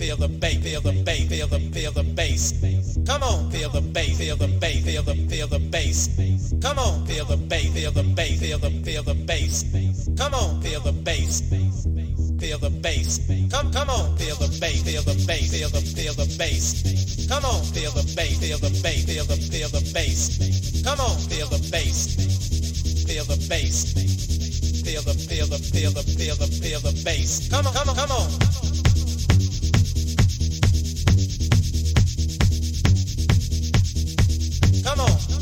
Feel the bass, feel the bass, feel the feel the bass. Come on, feel the bass, feel the bass, feel the feel the bass. Come on, feel the bass, feel the bass, feel the feel the bass. Come on, feel the bass. Feel the bass. Come come on, feel the bass, feel the bass, feel the feel the bass. Come on, feel the bass, feel the bass, feel the feel the bass. Come on, feel the bass. Feel the bass. Feel the feel the feel the feel the feel the bass. Come on, come on, come on. Vámonos.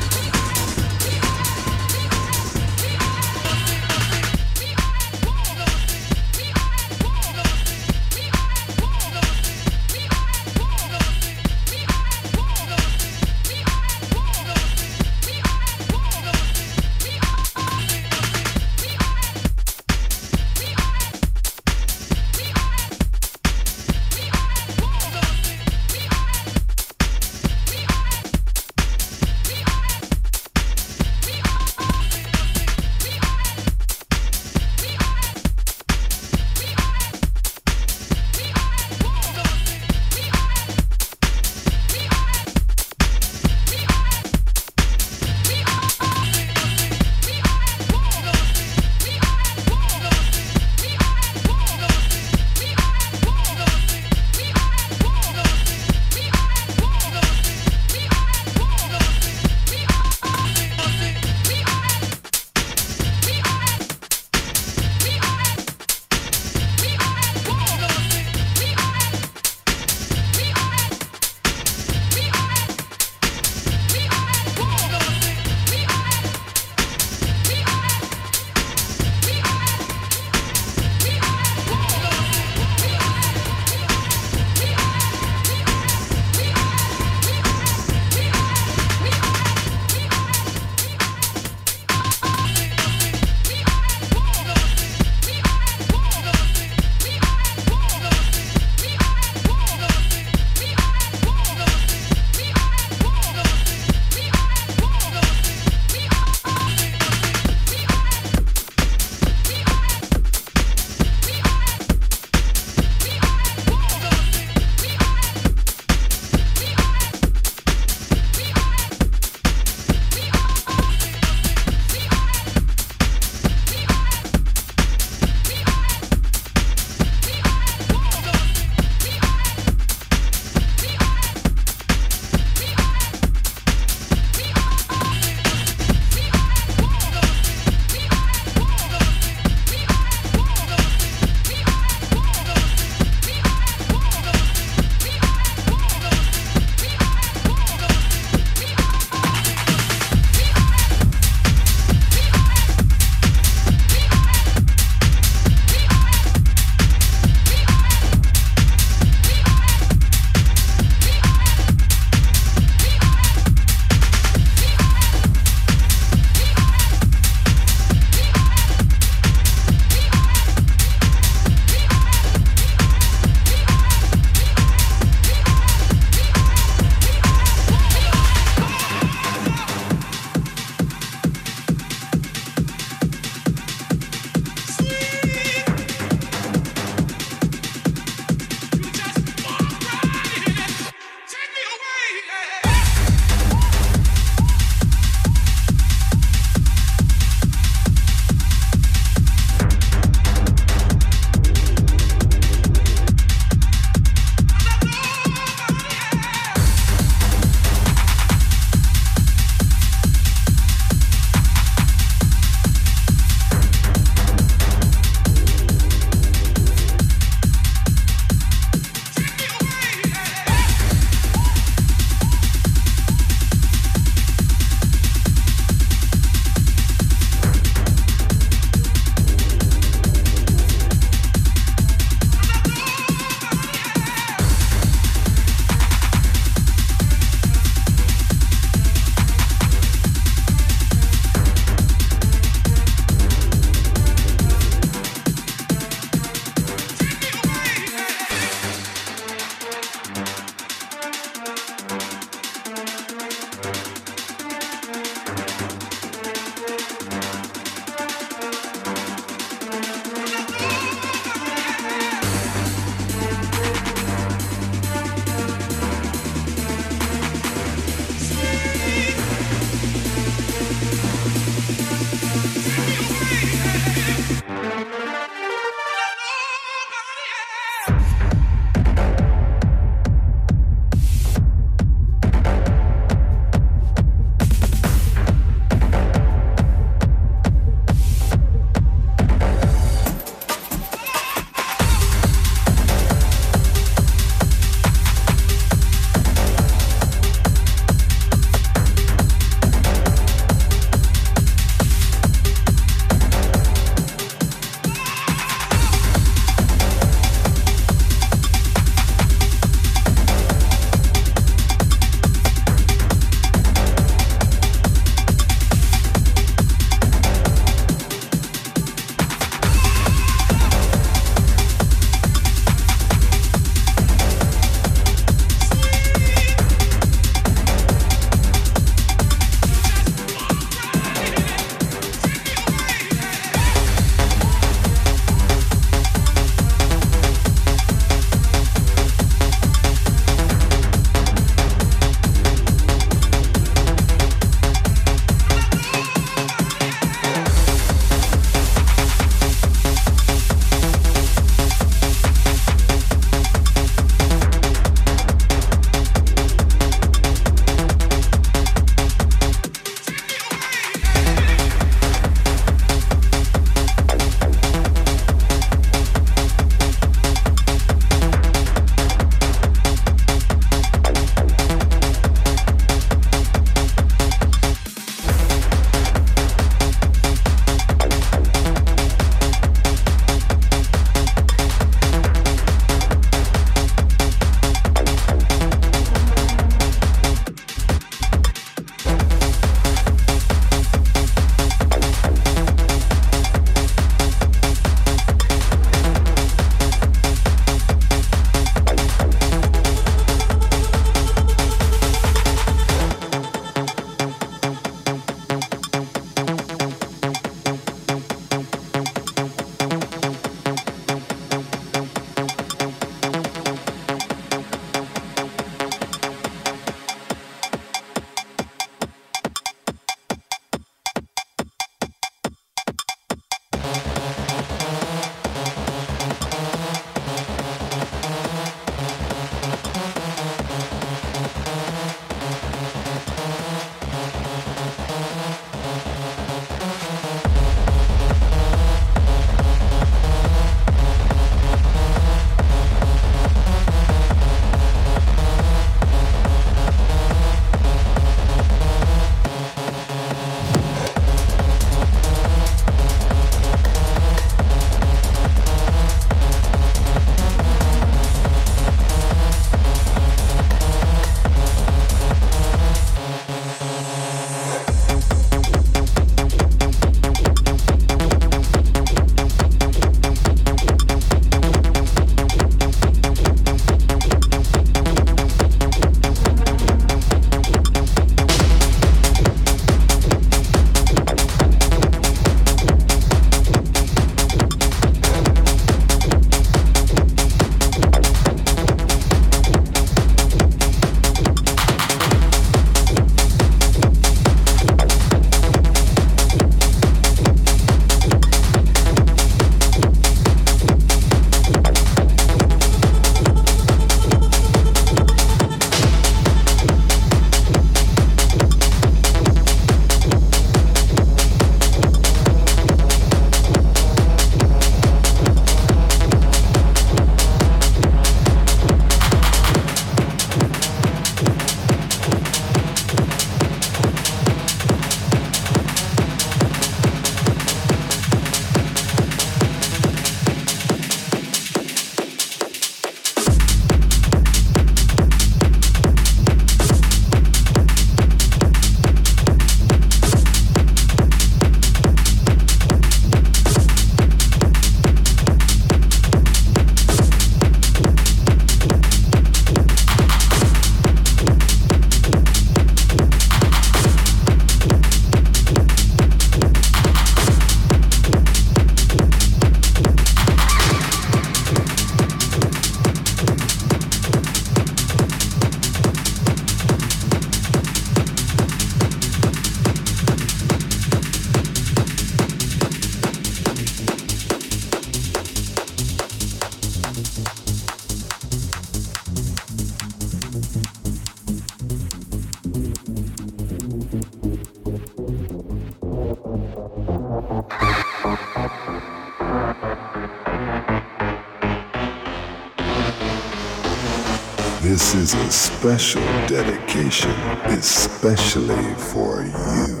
Special dedication, especially for you.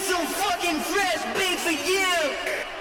Some fucking fresh beat for you.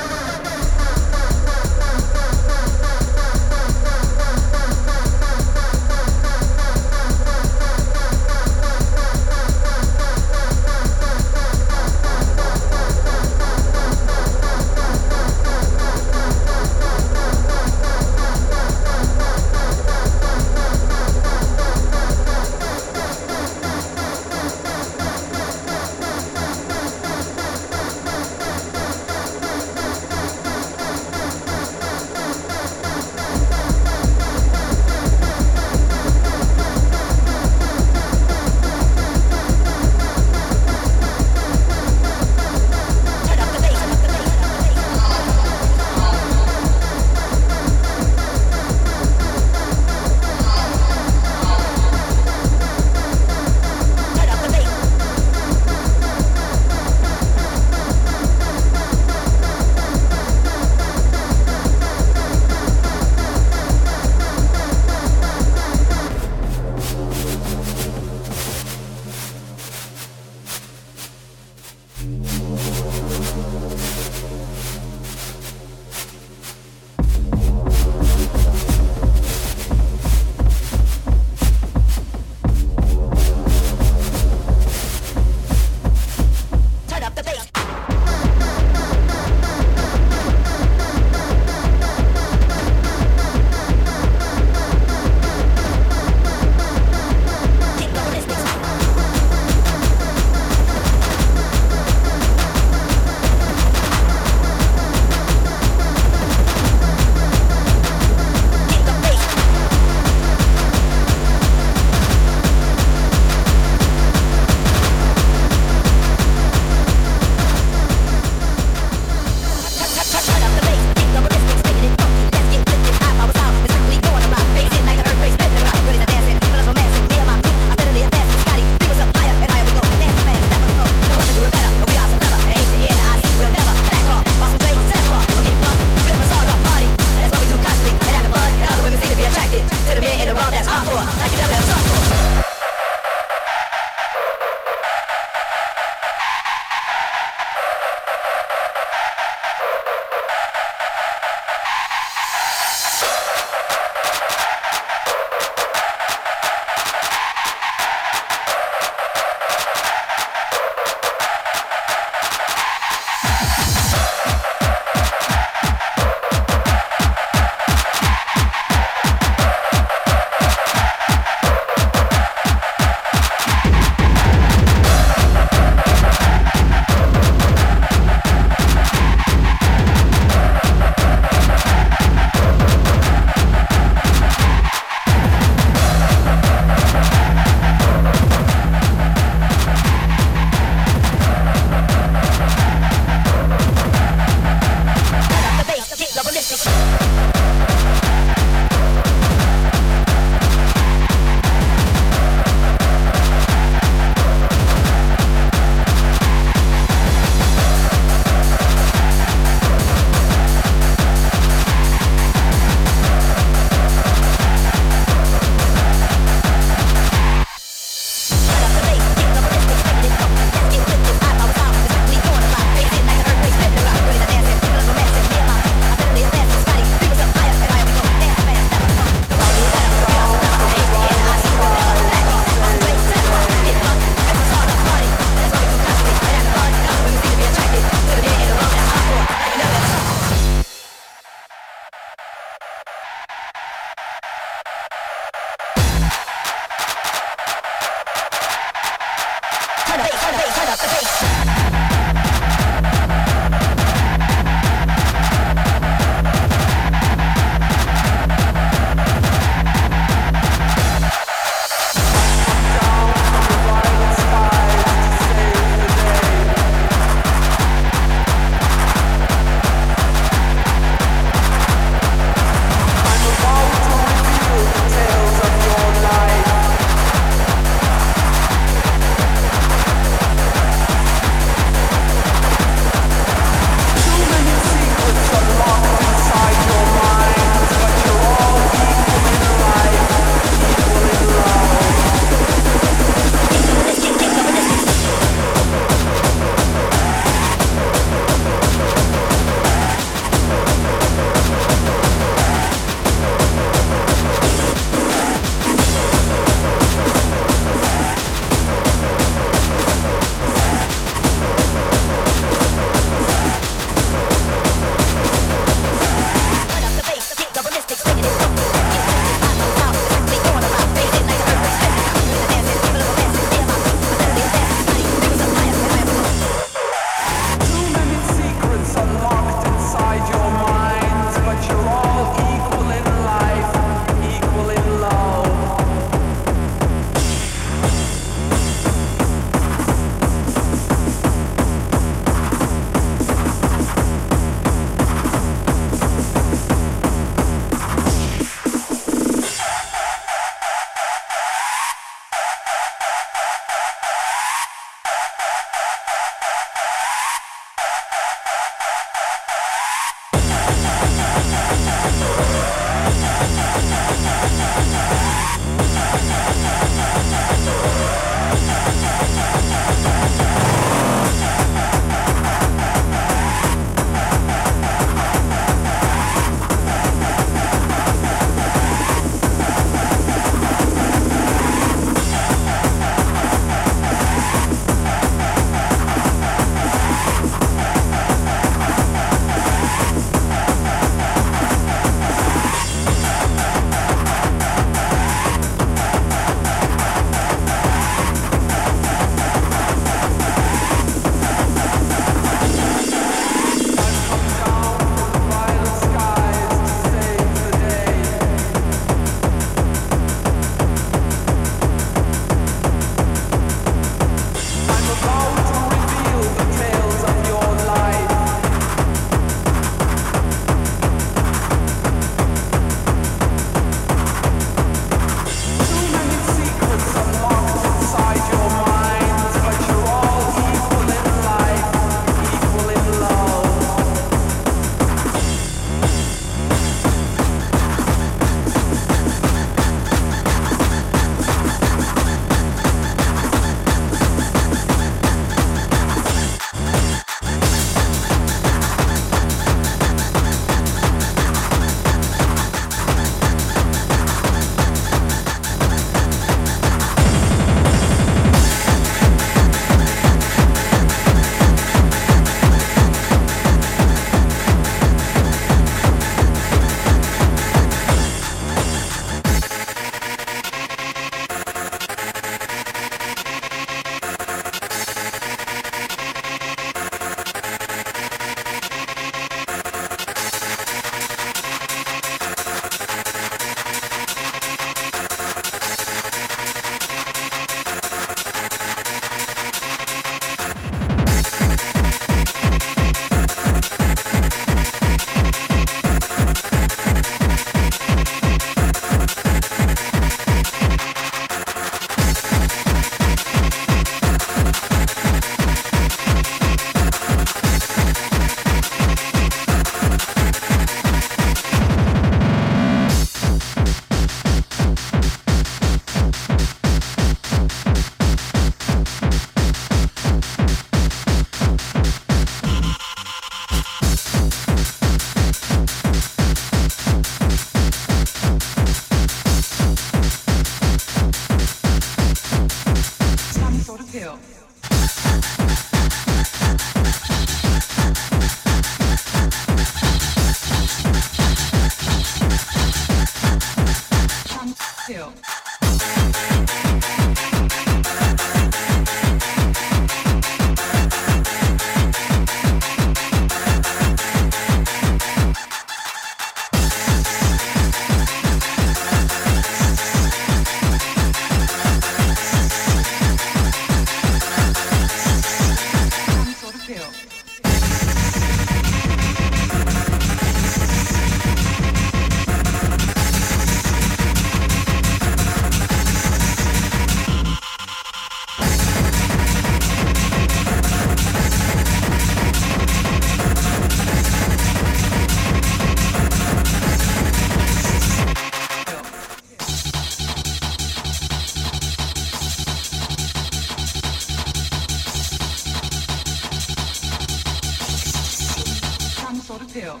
Pill.